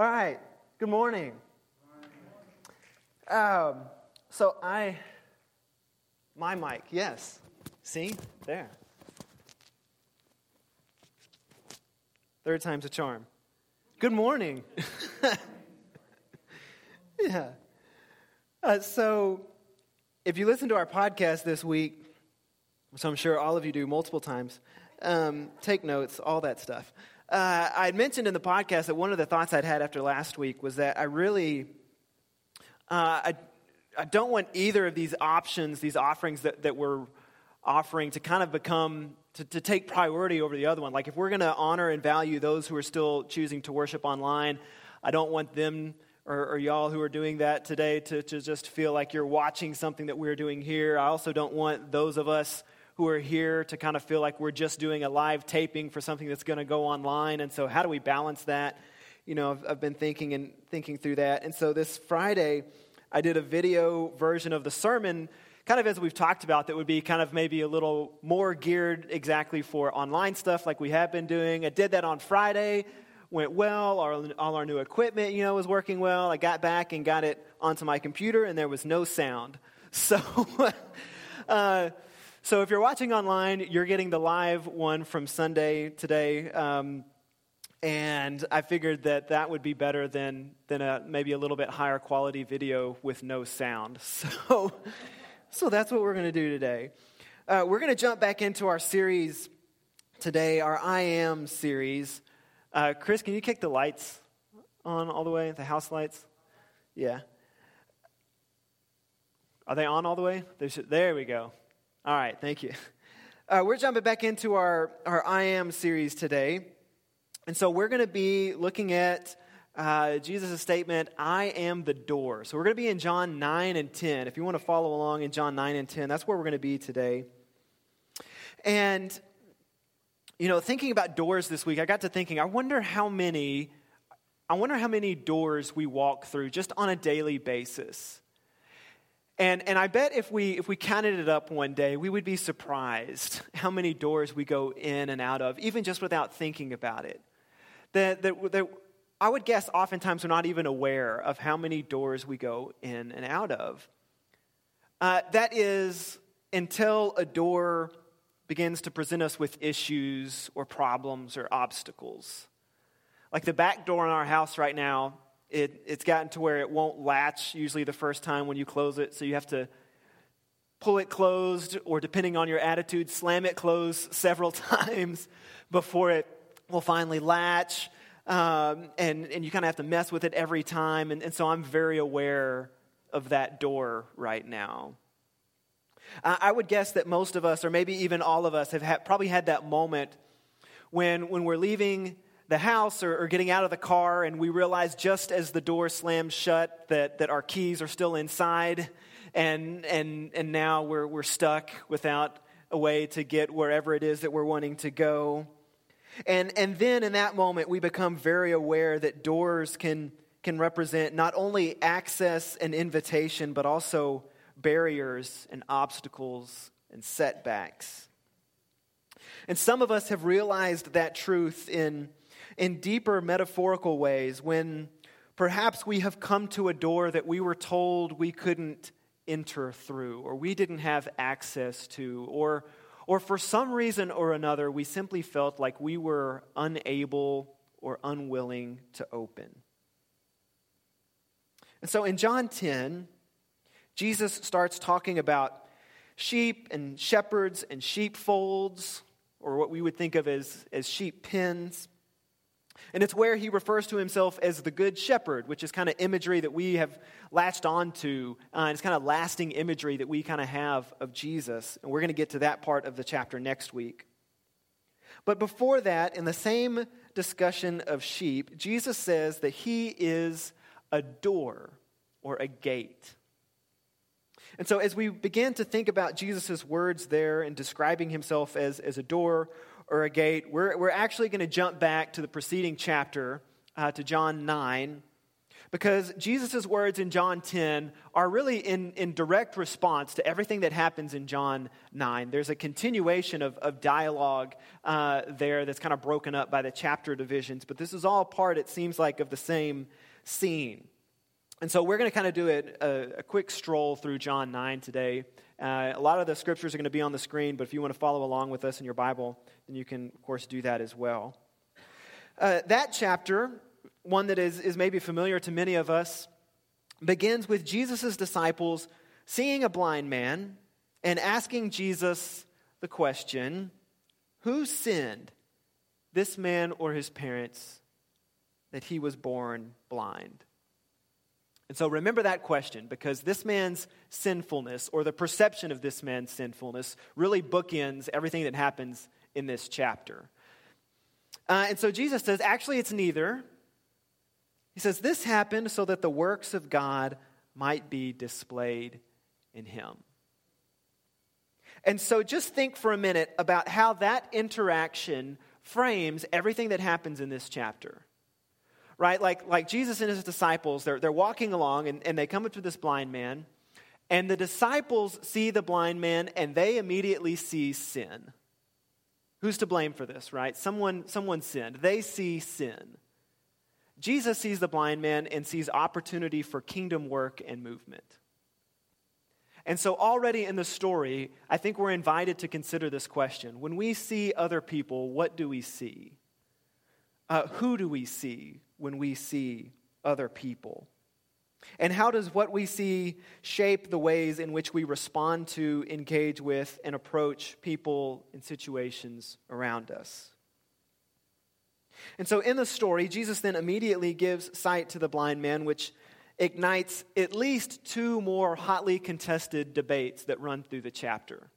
All right. Good morning. Um, so I, my mic, yes. See there. Third time's a charm. Good morning. yeah. Uh, so, if you listen to our podcast this week, which I'm sure all of you do multiple times, um, take notes, all that stuff. Uh, I had mentioned in the podcast that one of the thoughts I'd had after last week was that I really, uh, I, I don't want either of these options, these offerings that, that we're offering, to kind of become, to, to take priority over the other one. Like if we're going to honor and value those who are still choosing to worship online, I don't want them or, or, y'all who are doing that today to, to just feel like you're watching something that we're doing here. I also don't want those of us who are here to kind of feel like we're just doing a live taping for something that's going to go online. And so, how do we balance that? You know, I've, I've been thinking and thinking through that. And so, this Friday, I did a video version of the sermon, kind of as we've talked about, that would be kind of maybe a little more geared exactly for online stuff like we have been doing. I did that on Friday, went well. All, all our new equipment, you know, was working well. I got back and got it onto my computer, and there was no sound. So, uh, so if you're watching online, you're getting the live one from Sunday today. Um, and I figured that that would be better than, than a, maybe a little bit higher quality video with no sound. So, so that's what we're going to do today. Uh, we're going to jump back into our series today, our I Am series. Uh, Chris, can you kick the lights on all the way, the house lights? Yeah. Are they on all the way? Should, there we go. All right, thank you. Uh, we're jumping back into our, our I Am series today. And so we're going to be looking at uh, Jesus' statement, I am the door. So we're going to be in John 9 and 10. If you want to follow along in John 9 and 10, that's where we're going to be today. And, you know, thinking about doors this week, I got to thinking, I wonder how many. I wonder how many doors we walk through just on a daily basis. And, and I bet if we, if we counted it up one day, we would be surprised how many doors we go in and out of, even just without thinking about it. That, that, that I would guess oftentimes we're not even aware of how many doors we go in and out of. Uh, that is until a door begins to present us with issues or problems or obstacles. Like the back door in our house right now it, it's gotten to where it won't latch usually the first time when you close it, so you have to pull it closed, or depending on your attitude, slam it closed several times before it will finally latch. Um, and, and you kind of have to mess with it every time. And, and so I'm very aware of that door right now. I would guess that most of us, or maybe even all of us, have probably had that moment when, when we're leaving the house or, or, getting out of the car, and we realize just as the door slams shut that, that our keys are still inside, and, and, and now we're, we're stuck without a way to get wherever it is that we're wanting to go. And, and then in that moment, we become very aware that doors can, can represent not only access and invitation, but also barriers and obstacles and setbacks. And some of us have realized that truth in in deeper metaphorical ways when perhaps we have come to a door that we were told we couldn't enter through or we didn't have access to or or for some reason or another we simply felt like we were unable or unwilling to open. And so in John 10 Jesus starts talking about sheep and shepherds and sheepfolds or what we would think of as, as sheep pens. And it's where he refers to himself as the good shepherd, which is kind of imagery that we have latched onto. Uh, and it's kind of lasting imagery that we kind of have of Jesus. And we're going to get to that part of the chapter next week. But before that, in the same discussion of sheep, Jesus says that he is a door or a gate. And so, as we begin to think about Jesus' words there and describing himself as, as a door or a gate, we're, we're actually going to jump back to the preceding chapter, uh, to John 9, Because Jesus' words in John 10 are really in, in direct response to everything that happens in John 9. There's a continuation of, of dialogue uh, there that's kind of broken up by the chapter divisions, but this is all part, it seems like, of the same scene. And so we're going to kind of do a, a, a, quick stroll through John 9 today. Uh, a lot of the scriptures are going to be on the screen, but if you want to follow along with us in your Bible, then you can, of course, do that as well. Uh, that chapter one that is, is maybe familiar to many of us, begins with Jesus' disciples seeing a blind man and asking Jesus the question Who sinned, this man or his parents, that he was born blind? And so remember that question because this man's sinfulness, or the perception of this man's sinfulness, really bookends everything that happens in this chapter. Uh, and so Jesus says, actually, it's neither. He says, This happened so that the works of God might be displayed in him. And so just think for a minute about how that interaction frames everything that happens in this chapter. Right? Like, like Jesus and his disciples, they're, they're walking along and, and they come up to this blind man, and the disciples see the blind man and they immediately see sin. Who's to blame for this, right? Someone, someone sinned. They see sin. Jesus sees the blind man and sees opportunity for kingdom work and movement. And so, already in the story, I think we're invited to consider this question. When we see other people, what do we see? Uh, who do we see when we see other people? And how does what we see shape the ways in which we respond to, engage with, and approach people and situations around us? And so in the story, Jesus then immediately gives sight to the blind man, which ignites at least two more hotly contested debates that run through the chapter.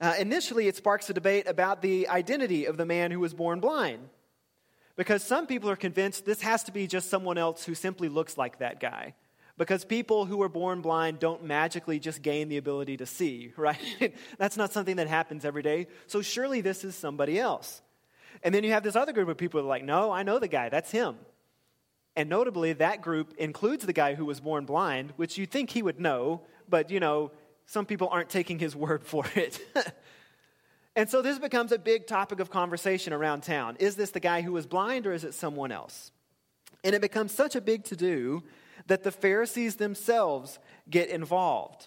Uh, initially, it sparks a debate about the identity of the man who was born blind. Because some people are convinced this has to be just someone else who simply looks like that guy. Because people who are born blind don't magically just gain the ability to see, right? That's not something that happens every day. So surely this is somebody else. And then you have this other group of people that are like, no, I know the guy, that's him. And notably, that group includes the guy who was born blind, which you'd think he would know, but you know, some people aren't taking his word for it. and so this becomes a big topic of conversation around town. Is this the guy who was blind or is it someone else? And it becomes such a big to do that the Pharisees themselves get involved.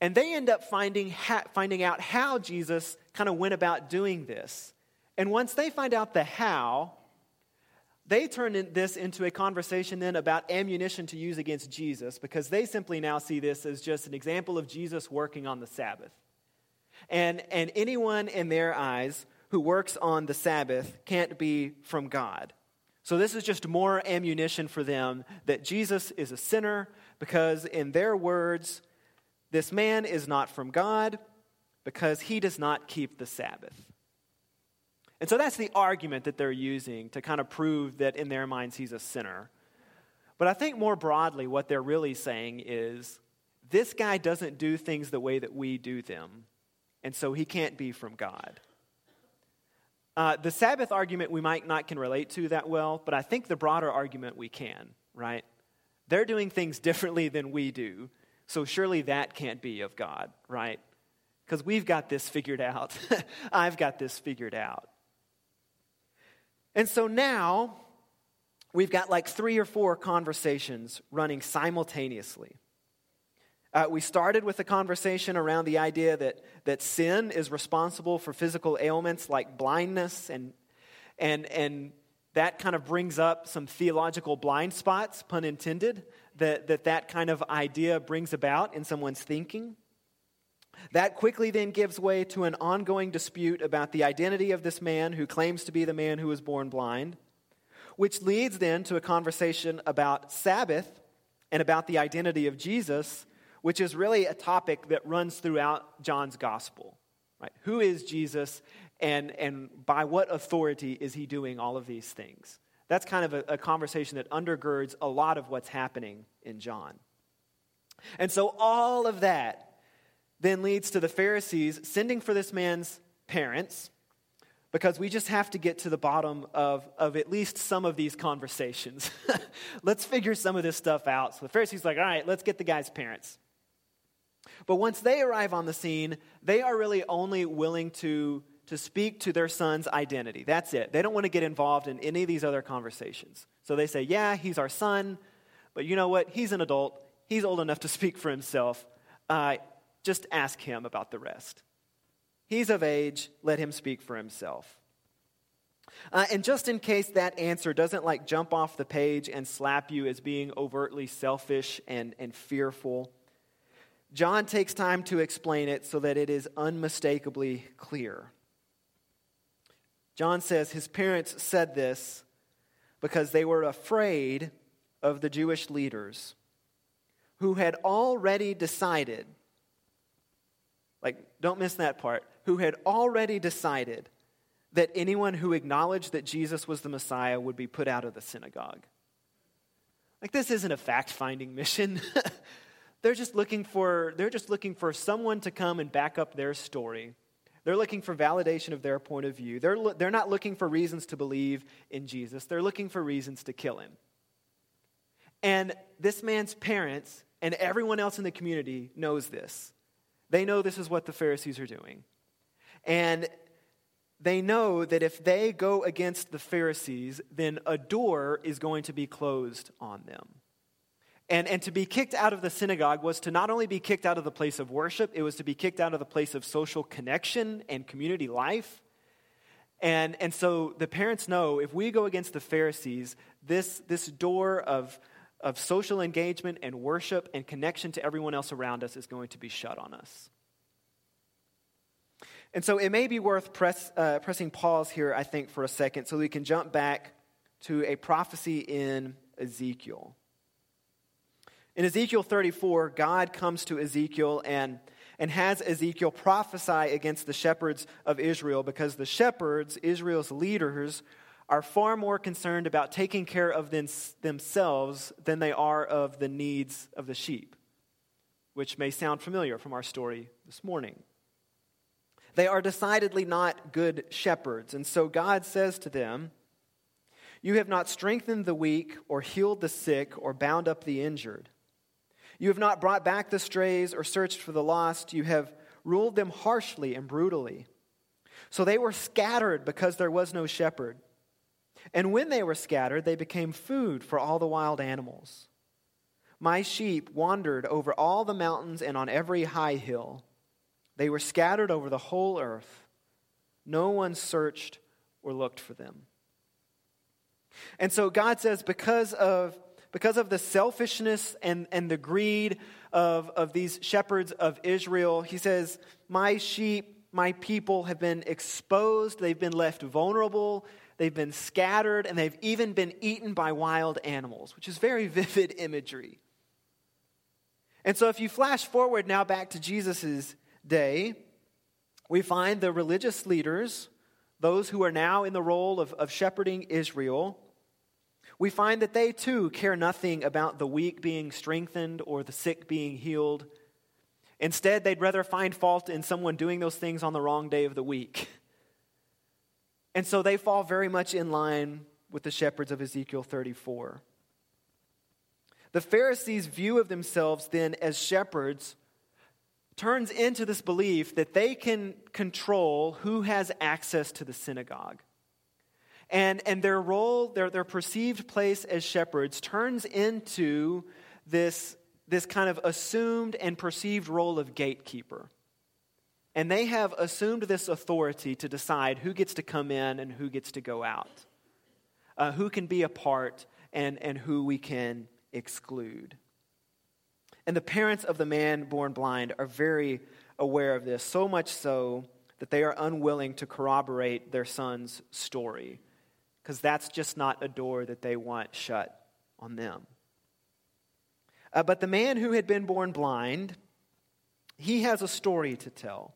And they end up finding, ha- finding out how Jesus kind of went about doing this. And once they find out the how, they turn this into a conversation then about ammunition to use against Jesus because they simply now see this as just an example of Jesus working on the Sabbath. And, and anyone in their eyes who works on the Sabbath can't be from God. So this is just more ammunition for them that Jesus is a sinner because, in their words, this man is not from God because he does not keep the Sabbath. And so that's the argument that they're using to kind of prove that in their minds he's a sinner. But I think more broadly, what they're really saying is this guy doesn't do things the way that we do them, and so he can't be from God. Uh, the Sabbath argument we might not can relate to that well, but I think the broader argument we can, right? They're doing things differently than we do, so surely that can't be of God, right? Because we've got this figured out. I've got this figured out. And so now we've got like three or four conversations running simultaneously. Uh, we started with a conversation around the idea that, that sin is responsible for physical ailments like blindness, and, and, and that kind of brings up some theological blind spots, pun intended, that that, that kind of idea brings about in someone's thinking. That quickly then gives way to an ongoing dispute about the identity of this man who claims to be the man who was born blind, which leads then to a conversation about Sabbath and about the identity of Jesus, which is really a topic that runs throughout John's gospel. Right? Who is Jesus and, and by what authority is he doing all of these things? That's kind of a, a conversation that undergirds a lot of what's happening in John. And so all of that then leads to the Pharisees sending for this man's parents, because we just have to get to the bottom of, of at least some of these conversations. let's figure some of this stuff out. So the Pharisees like, all right, let's get the guy's parents. But once they arrive on the scene, they are really only willing to, to speak to their son's identity. That's it. They don't want to get involved in any of these other conversations. So they say, yeah, he's our son, but you know what? He's an adult. He's old enough to speak for himself. Uh, just ask him about the rest. He's of age, let him speak for himself. Uh, and just in case that answer doesn't like jump off the page and slap you as being overtly selfish and, and fearful, John takes time to explain it so that it is unmistakably clear. John says his parents said this because they were afraid of the Jewish leaders who had already decided, like, don't miss that part, who had already decided that anyone who acknowledged that Jesus was the Messiah would be put out of the synagogue. Like this isn't a fact-finding mission. they're just looking for they're just looking for someone to come and back up their story. They're looking for validation of their point of view. They're, they're not looking for reasons to believe in Jesus. They're looking for reasons to kill him. And this man's parents and everyone else in the community knows this. They know this is what the Pharisees are doing. And they know that if they go against the Pharisees, then a door is going to be closed on them. And, and to be kicked out of the synagogue was to not only be kicked out of the place of worship, it was to be kicked out of the place of social connection and community life. And, and so the parents know if we go against the Pharisees, this, this door of, of social engagement and worship and connection to everyone else around us is going to be shut on us. And so it may be worth press, uh, pressing pause here, I think, for a second so we can jump back to a prophecy in Ezekiel. In Ezekiel 34, God comes to Ezekiel and, and has Ezekiel prophesy against the shepherds of Israel because the shepherds, Israel's leaders, are far more concerned about taking care of them, themselves than they are of the needs of the sheep, which may sound familiar from our story this morning. They are decidedly not good shepherds. And so God says to them, You have not strengthened the weak, or healed the sick, or bound up the injured. You have not brought back the strays, or searched for the lost. You have ruled them harshly and brutally. So they were scattered because there was no shepherd. And when they were scattered, they became food for all the wild animals. My sheep wandered over all the mountains and on every high hill. They were scattered over the whole earth. No one searched or looked for them. And so God says, because of, because of the selfishness and, and the greed of, of these shepherds of Israel, He says, My sheep, my people have been exposed, they've been left vulnerable, they've been scattered, and they've even been eaten by wild animals, which is very vivid imagery. And so if you flash forward now back to Jesus' day, we find the religious leaders, those who are now in the role of, of shepherding Israel, we find that they too care nothing about the weak being strengthened or the sick being healed. Instead, they'd rather find fault in someone doing those things on the wrong day of the week. And so they fall very much in line with the shepherds of Ezekiel 34. The Pharisees' view of themselves then as shepherds turns into this belief that they can control who has access to the synagogue. And, and their role, their, their perceived place as shepherds, turns into this, this kind of assumed and perceived role of gatekeeper. And they have assumed this authority to decide who gets to come in and who gets to go out, uh, who can be a part and, and who we can exclude. And the parents of the man born blind are very aware of this, so much so that they are unwilling to corroborate their son's story, because that's just not a door that they want shut on them. Uh, but the man who had been born blind, he has a story to tell.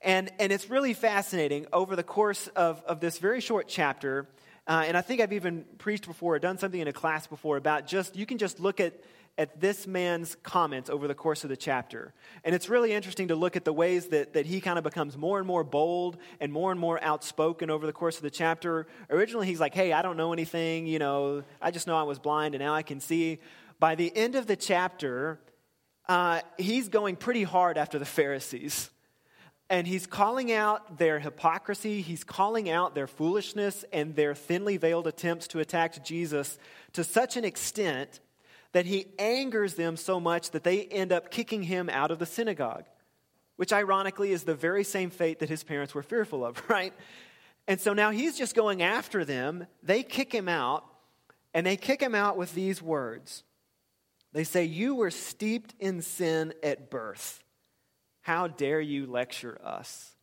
And, and it's really fascinating over the course of, of this very short chapter Uh, and I think I've even preached before or done something in a class before about just, you can just look at, at this man's comments over the course of the chapter. And it's really interesting to look at the ways that, that he kind of becomes more and more bold and more and more outspoken over the course of the chapter. Originally, he's like, hey, I don't know anything, you know, I just know I was blind and now I can see. By the end of the chapter, uh, he's going pretty hard after the Pharisees. And he's calling out their hypocrisy, he's calling out their foolishness and their thinly veiled attempts to attack Jesus to such an extent that he angers them so much that they end up kicking him out of the synagogue, which ironically is the very same fate that his parents were fearful of, right? And so now he's just going after them. They kick him out, and they kick him out with these words. They say, You were steeped in sin at birth. How dare you lecture us?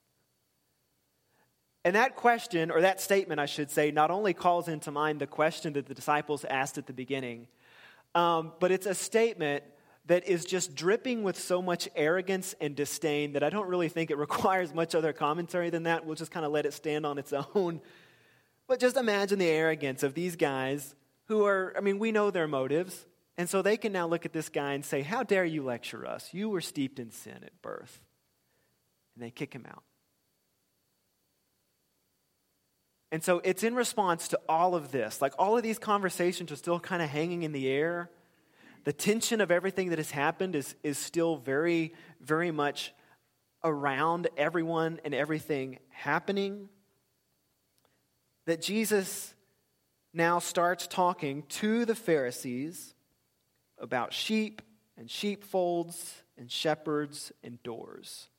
And that question, or that statement, I should say, not only calls into mind the question that the disciples asked at the beginning, um, but it's a statement that is just dripping with so much arrogance and disdain that I don't really think it requires much other commentary than that. We'll just kind of let it stand on its own. But just imagine the arrogance of these guys who are, I mean, we know their motives. And so they can now look at this guy and say, How dare you lecture us? You were steeped in sin at birth. And they kick him out. And so it's in response to all of this. Like all of these conversations are still kind of hanging in the air. The tension of everything that has happened is, is still very, very much around everyone and everything happening. That Jesus now starts talking to the Pharisees about sheep and sheepfolds and shepherds and doors.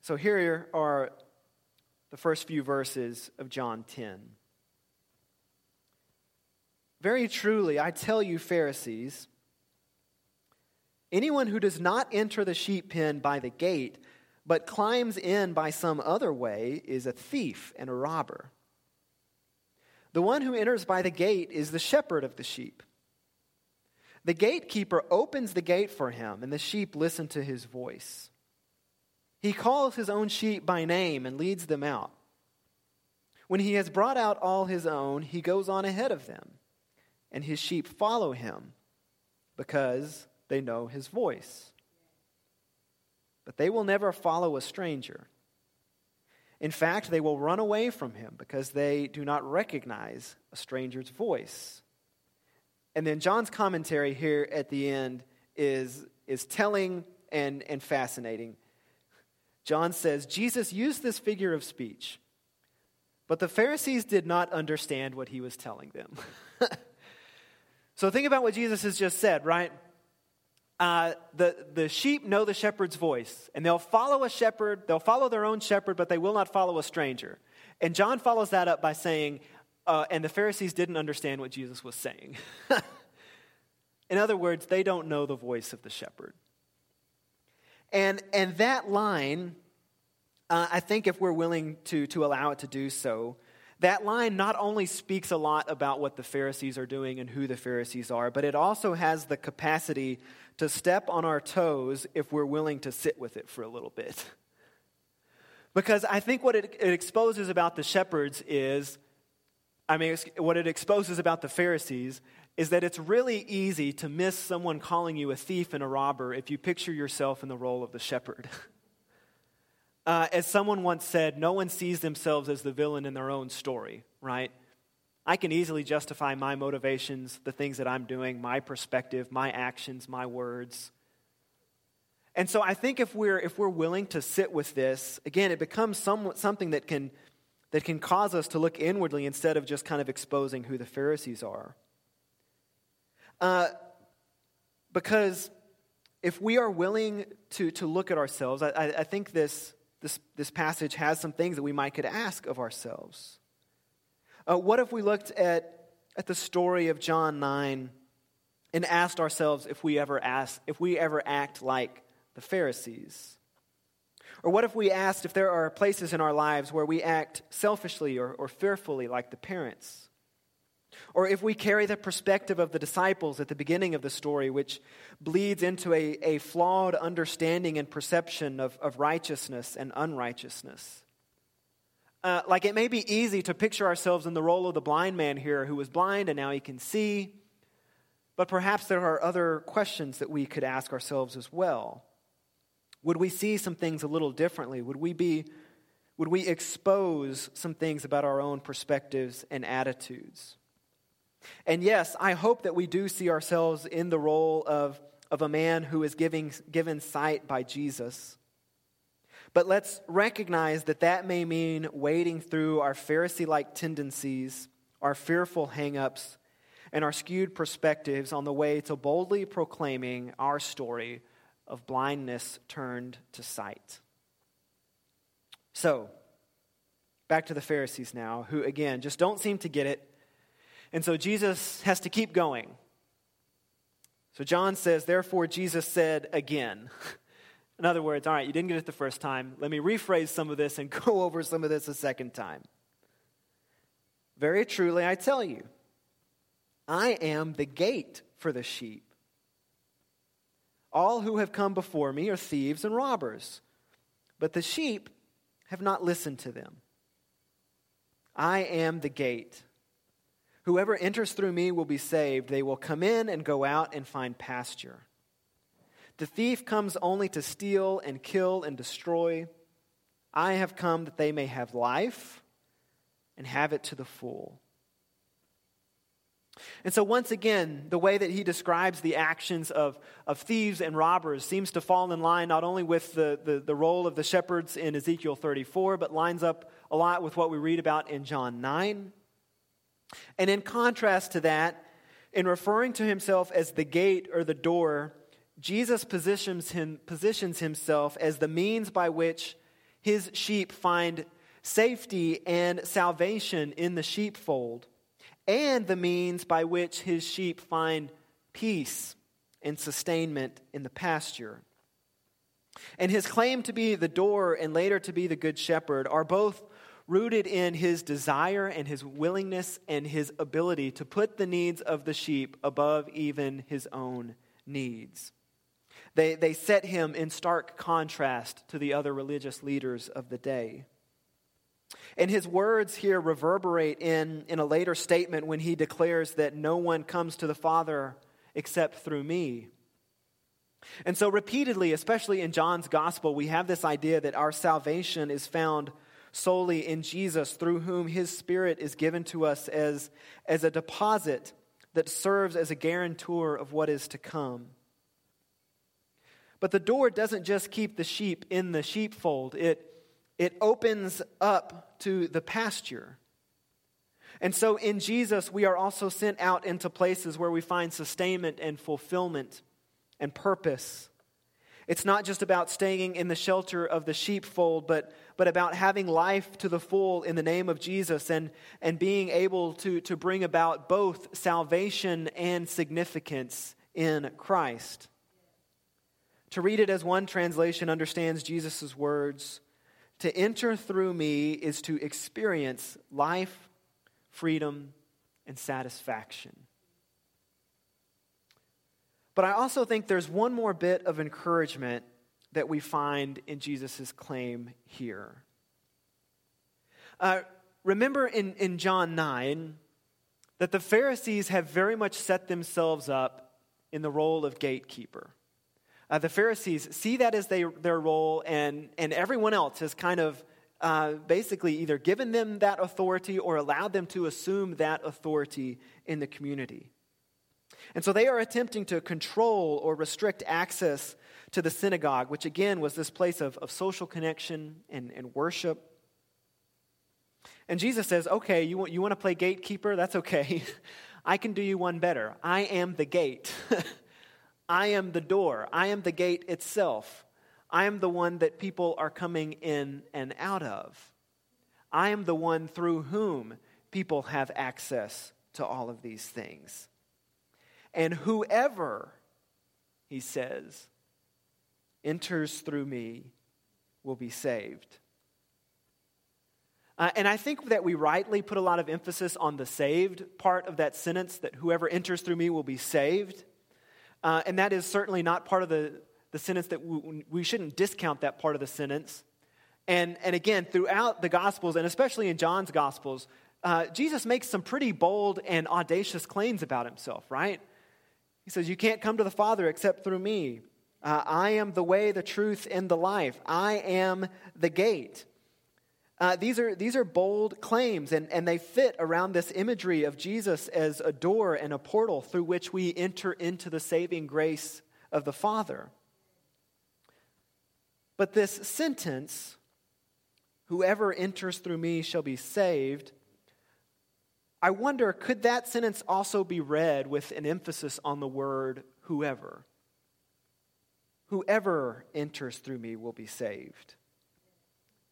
So here are the first few verses of John 10. Very truly, I tell you, Pharisees, anyone who does not enter the sheep pen by the gate, but climbs in by some other way, is a thief and a robber. The one who enters by the gate is the shepherd of the sheep. The gatekeeper opens the gate for him, and the sheep listen to his voice. He calls his own sheep by name and leads them out. When he has brought out all his own, he goes on ahead of them, and his sheep follow him because they know his voice. But they will never follow a stranger. In fact, they will run away from him because they do not recognize a stranger's voice. And then John's commentary here at the end is, is telling and, and fascinating. John says, Jesus used this figure of speech, but the Pharisees did not understand what he was telling them. so think about what Jesus has just said, right? Uh, the, the sheep know the shepherd's voice, and they'll follow a shepherd, they'll follow their own shepherd, but they will not follow a stranger. And John follows that up by saying, uh, and the Pharisees didn't understand what Jesus was saying. In other words, they don't know the voice of the shepherd. And, and that line, uh, I think if we're willing to, to allow it to do so, that line not only speaks a lot about what the Pharisees are doing and who the Pharisees are, but it also has the capacity to step on our toes if we're willing to sit with it for a little bit. Because I think what it, it exposes about the shepherds is I mean, what it exposes about the Pharisees is that it's really easy to miss someone calling you a thief and a robber if you picture yourself in the role of the shepherd. Uh, as someone once said, no one sees themselves as the villain in their own story, right? I can easily justify my motivations, the things that I'm doing, my perspective, my actions, my words. And so I think if we're, if we're willing to sit with this, again, it becomes some, something that can that can cause us to look inwardly instead of just kind of exposing who the Pharisees are. Uh, because if we are willing to, to look at ourselves, I, I think this, this, this passage has some things that we might could ask of ourselves. Uh, what if we looked at, at the story of John 9 and asked ourselves if we ever ask, if we ever act like the Pharisees? Or what if we asked if there are places in our lives where we act selfishly or, or fearfully like the parents? Or if we carry the perspective of the disciples at the beginning of the story, which bleeds into a, a flawed understanding and perception of, of righteousness and unrighteousness. uh, like it may be easy to picture ourselves in the role of the blind man here who was blind and now he can see. But perhaps there are other questions that we could ask ourselves as well. Would we see some things a little differently? Would we be would we expose some things about our own perspectives and attitudes? And yes, I hope that we do see ourselves in the role of, of a man who is giving, given sight by Jesus. But let's recognize that that may mean wading through our Pharisee like tendencies, our fearful hang ups, and our skewed perspectives on the way to boldly proclaiming our story of blindness turned to sight. So, back to the Pharisees now, who again just don't seem to get it. And so Jesus has to keep going. So John says, Therefore, Jesus said again. In other words, all right, you didn't get it the first time. Let me rephrase some of this and go over some of this a second time. Very truly, I tell you, I am the gate for the sheep. All who have come before me are thieves and robbers, but the sheep have not listened to them. I am the gate. Whoever enters through me will be saved. They will come in and go out and find pasture. The thief comes only to steal and kill and destroy. I have come that they may have life and have it to the full. And so, once again, the way that he describes the actions of, of thieves and robbers seems to fall in line not only with the, the, the, role of the shepherds in Ezekiel 34, but lines up a lot with what we read about in John 9. And in contrast to that, in referring to himself as the gate or the door, Jesus positions, him, positions himself as the means by which his sheep find safety and salvation in the sheepfold and the means by which his sheep find peace and sustainment in the pasture. And his claim to be the door and later to be the good shepherd are both rooted in his desire and his willingness and his ability to put the needs of the sheep above even his own needs. They, they set him in stark contrast to the other religious leaders of the day. And his words here reverberate in, in a later statement when he declares that no one comes to the Father except through me. And so, repeatedly, especially in John's gospel, we have this idea that our salvation is found solely in Jesus, through whom his Spirit is given to us as, as a deposit that serves as a guarantor of what is to come. But the door doesn't just keep the sheep in the sheepfold, it it opens up to the pasture. And so in Jesus, we are also sent out into places where we find sustainment and fulfillment and purpose. It's not just about staying in the shelter of the sheepfold, but, but about having life to the full in the name of Jesus and, and being able to, to bring about both salvation and significance in Christ. To read it as one translation understands Jesus' words to enter through me is to experience life, freedom, and satisfaction. But I also think there's one more bit of encouragement that we find in Jesus' claim here. Uh, remember in, in John 9 that the Pharisees have very much set themselves up in the role of gatekeeper. Uh, the Pharisees see that as they, their role, and, and everyone else has kind of uh, basically either given them that authority or allowed them to assume that authority in the community. And so they are attempting to control or restrict access to the synagogue, which again was this place of, of social connection and, and worship. And Jesus says, Okay, you want, you want to play gatekeeper? That's okay. I can do you one better. I am the gate. I am the door, I am the gate itself. I am the one that people are coming in and out of. I am the one through whom people have access to all of these things. And whoever, he says, enters through me will be saved. Uh, and I think that we rightly put a lot of emphasis on the saved part of that sentence that whoever enters through me will be saved. Uh, and that is certainly not part of the, the sentence that we, we shouldn't discount that part of the sentence. And, and again, throughout the Gospels, and especially in John's Gospels, uh, Jesus makes some pretty bold and audacious claims about himself, right? He says, You can't come to the Father except through me. Uh, I am the way, the truth, and the life. I am the gate. Uh, these, are, these are bold claims, and, and they fit around this imagery of Jesus as a door and a portal through which we enter into the saving grace of the Father. But this sentence, whoever enters through me shall be saved, I wonder, could that sentence also be read with an emphasis on the word whoever? Whoever enters through me will be saved.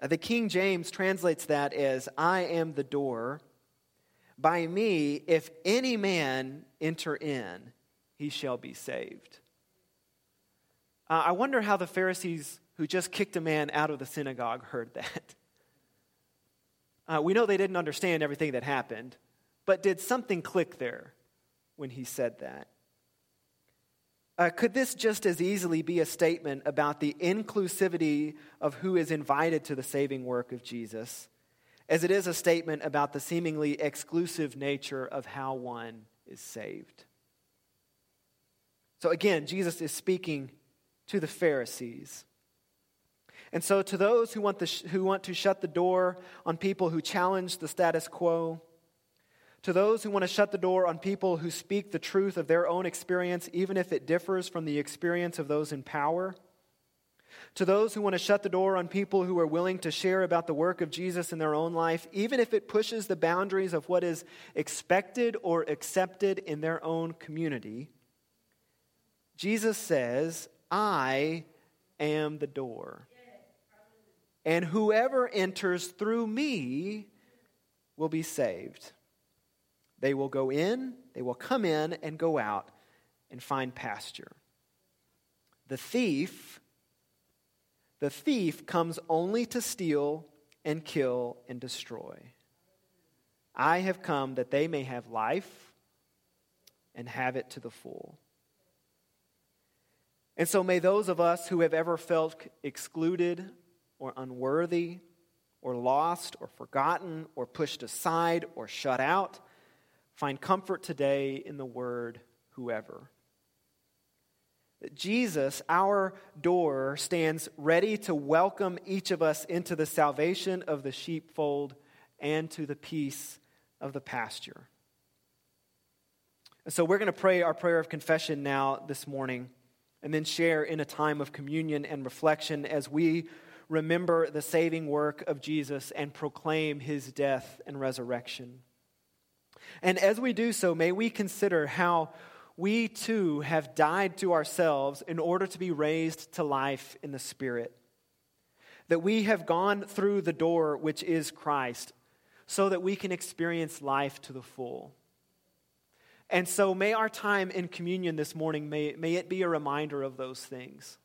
Uh, the King James translates that as I am the door. By me, if any man enter in, he shall be saved. Uh, I wonder how the Pharisees who just kicked a man out of the synagogue heard that. Uh, we know they didn't understand everything that happened, but did something click there when he said that? Uh, could this just as easily be a statement about the inclusivity of who is invited to the saving work of Jesus as it is a statement about the seemingly exclusive nature of how one is saved? So again, Jesus is speaking to the Pharisees. And so, to those who want, the, who want to shut the door on people who challenge the status quo, to those who want to shut the door on people who speak the truth of their own experience, even if it differs from the experience of those in power. To those who want to shut the door on people who are willing to share about the work of Jesus in their own life, even if it pushes the boundaries of what is expected or accepted in their own community, Jesus says, I am the door. And whoever enters through me will be saved. They will go in, they will come in and go out and find pasture. The thief, the thief comes only to steal and kill and destroy. I have come that they may have life and have it to the full. And so may those of us who have ever felt excluded or unworthy or lost or forgotten or pushed aside or shut out Find comfort today in the word whoever. Jesus, our door, stands ready to welcome each of us into the salvation of the sheepfold and to the peace of the pasture. so we're going to pray our prayer of confession now this morning and then share in a time of communion and reflection as we remember the saving work of Jesus and proclaim his death and resurrection. And as we do so, may we consider how we too have died to ourselves in order to be raised to life in the Spirit. That we have gone through the door which is Christ so that we can experience life to the full. And so may our time in communion this morning, may, may it be a reminder of those things.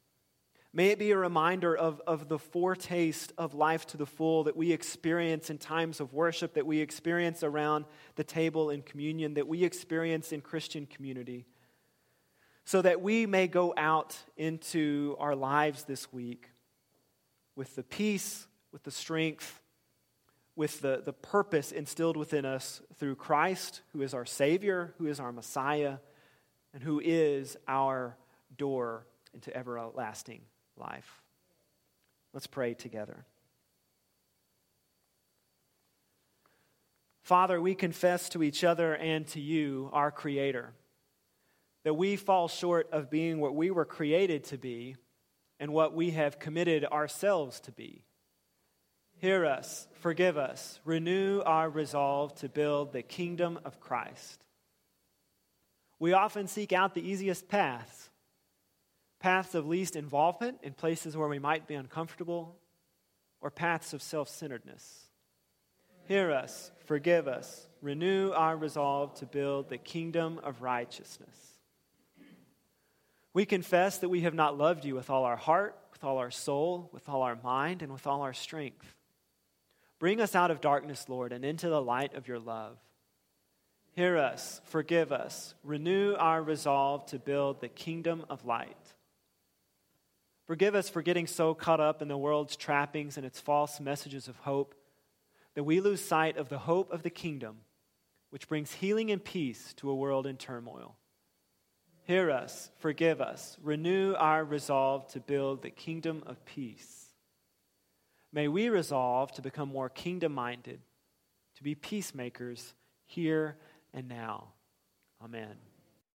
May it be a reminder of, of the foretaste of life to the full that we experience in times of worship, that we experience around the table in communion, that we experience in Christian community, so that we may go out into our lives this week with the peace, with the strength, with the, the purpose instilled within us through Christ, who is our Savior, who is our Messiah, and who is our door into everlasting life. Let's pray together. Father, we confess to each other and to you, our Creator, that we fall short of being what we were created to be and what we have committed ourselves to be. Hear us, forgive us, renew our resolve to build the kingdom of Christ. We often seek out the easiest paths paths of least involvement in places where we might be uncomfortable, or paths of self centeredness. Hear us, forgive us, renew our resolve to build the kingdom of righteousness. We confess that we have not loved you with all our heart, with all our soul, with all our mind, and with all our strength. Bring us out of darkness, Lord, and into the light of your love. Hear us, forgive us, renew our resolve to build the kingdom of light. Forgive us for getting so caught up in the world's trappings and its false messages of hope that we lose sight of the hope of the kingdom, which brings healing and peace to a world in turmoil. Hear us, forgive us, renew our resolve to build the kingdom of peace. May we resolve to become more kingdom minded, to be peacemakers here and now. Amen.